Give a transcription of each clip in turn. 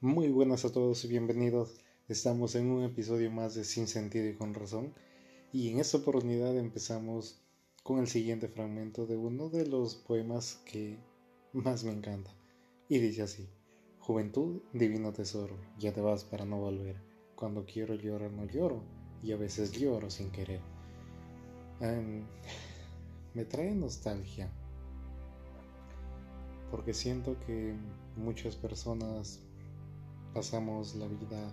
Muy buenas a todos y bienvenidos. Estamos en un episodio más de Sin Sentido y con Razón. Y en esta oportunidad empezamos con el siguiente fragmento de uno de los poemas que más me encanta. Y dice así. Juventud, divino tesoro, ya te vas para no volver. Cuando quiero llorar no lloro y a veces lloro sin querer. Em, me trae nostalgia porque siento que muchas personas pasamos la vida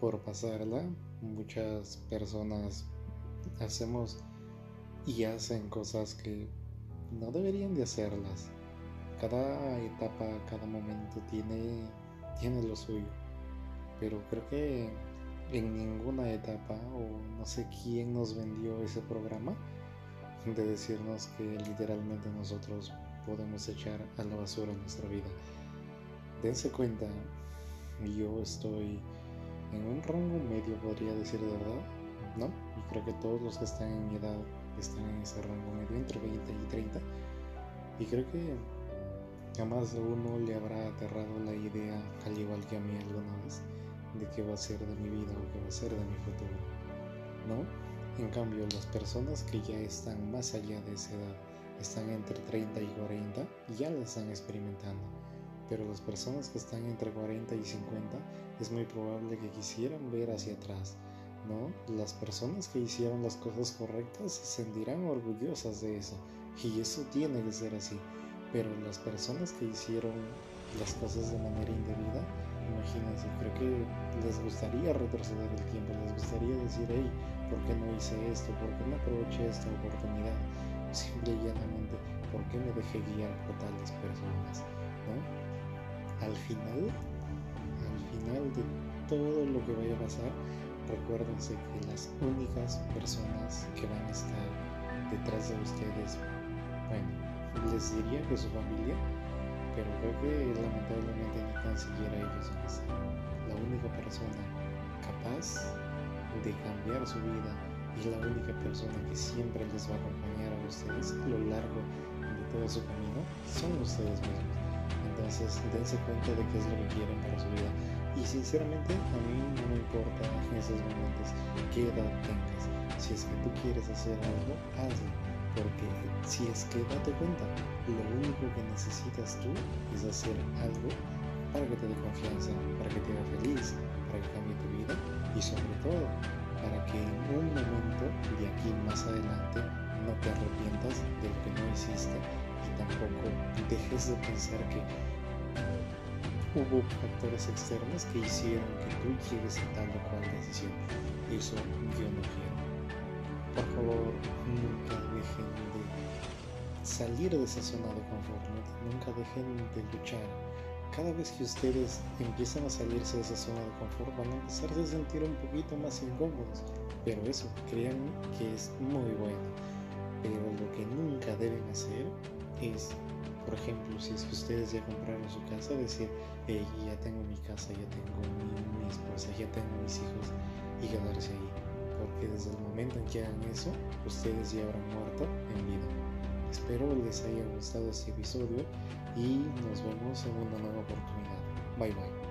por pasarla. Muchas personas hacemos y hacen cosas que no deberían de hacerlas. Cada etapa, cada momento tiene, tiene lo suyo. Pero creo que en ninguna etapa, o no sé quién nos vendió ese programa, de decirnos que literalmente nosotros podemos echar a la basura nuestra vida. Dense cuenta yo estoy en un rango medio, podría decir de verdad, ¿no? Y creo que todos los que están en mi edad están en ese rango medio, entre 20 y 30. Y creo que a más de uno le habrá aterrado la idea, al igual que a mí alguna vez, de qué va a ser de mi vida o qué va a ser de mi futuro, ¿no? En cambio, las personas que ya están más allá de esa edad, están entre 30 y 40, ya la están experimentando pero las personas que están entre 40 y 50 es muy probable que quisieran ver hacia atrás, ¿no? Las personas que hicieron las cosas correctas se sentirán orgullosas de eso, y eso tiene que ser así, pero las personas que hicieron las cosas de manera indebida, imagínense, creo que les gustaría retroceder el tiempo, les gustaría decir, hey, ¿por qué no hice esto? ¿Por qué no aproveché esta oportunidad? Simple y llanamente, ¿por qué me dejé guiar por tales personas? ¿no? Al final, al final de todo lo que vaya a pasar, recuérdense que las únicas personas que van a estar detrás de ustedes, bueno, les diría que su familia, pero creo que lamentablemente ni tan siquiera ellos van a. La única persona capaz de cambiar su vida y la única persona que siempre les va a acompañar a ustedes a lo largo de todo su camino son ustedes mismos. Entonces, dense cuenta de qué es lo que quieren para su vida. Y sinceramente, a mí no me importa en esos momentos qué edad tengas. Si es que tú quieres hacer algo, hazlo. Porque si es que date cuenta, lo único que necesitas tú es hacer algo para que te dé confianza, para que te haga feliz, para que cambie tu vida y sobre todo para que en un momento de aquí más adelante no te arrepientas de lo que no hiciste y tampoco dejes de pensar que hubo factores externos que hicieron que tú llegues a tal o cual decisión. Eso yo no quiero. Por favor, nunca dejen de salir de esa zona de confort, nunca dejen de luchar. Cada vez que ustedes empiezan a salirse de esa zona de confort, van a empezar a sentir un poquito más incómodos. Pero eso, créanme que es muy bueno. Pero lo que nunca deben hacer es, por ejemplo, si es que ustedes ya compraron su casa, decir, hey, ya tengo mi casa, ya tengo mi, esposa, ya tengo mis hijos, y quedarse ahí. Porque desde el momento en que hagan eso, ustedes ya habrán muerto en vida. Espero les haya gustado este episodio y nos vemos en una nueva oportunidad. Bye bye.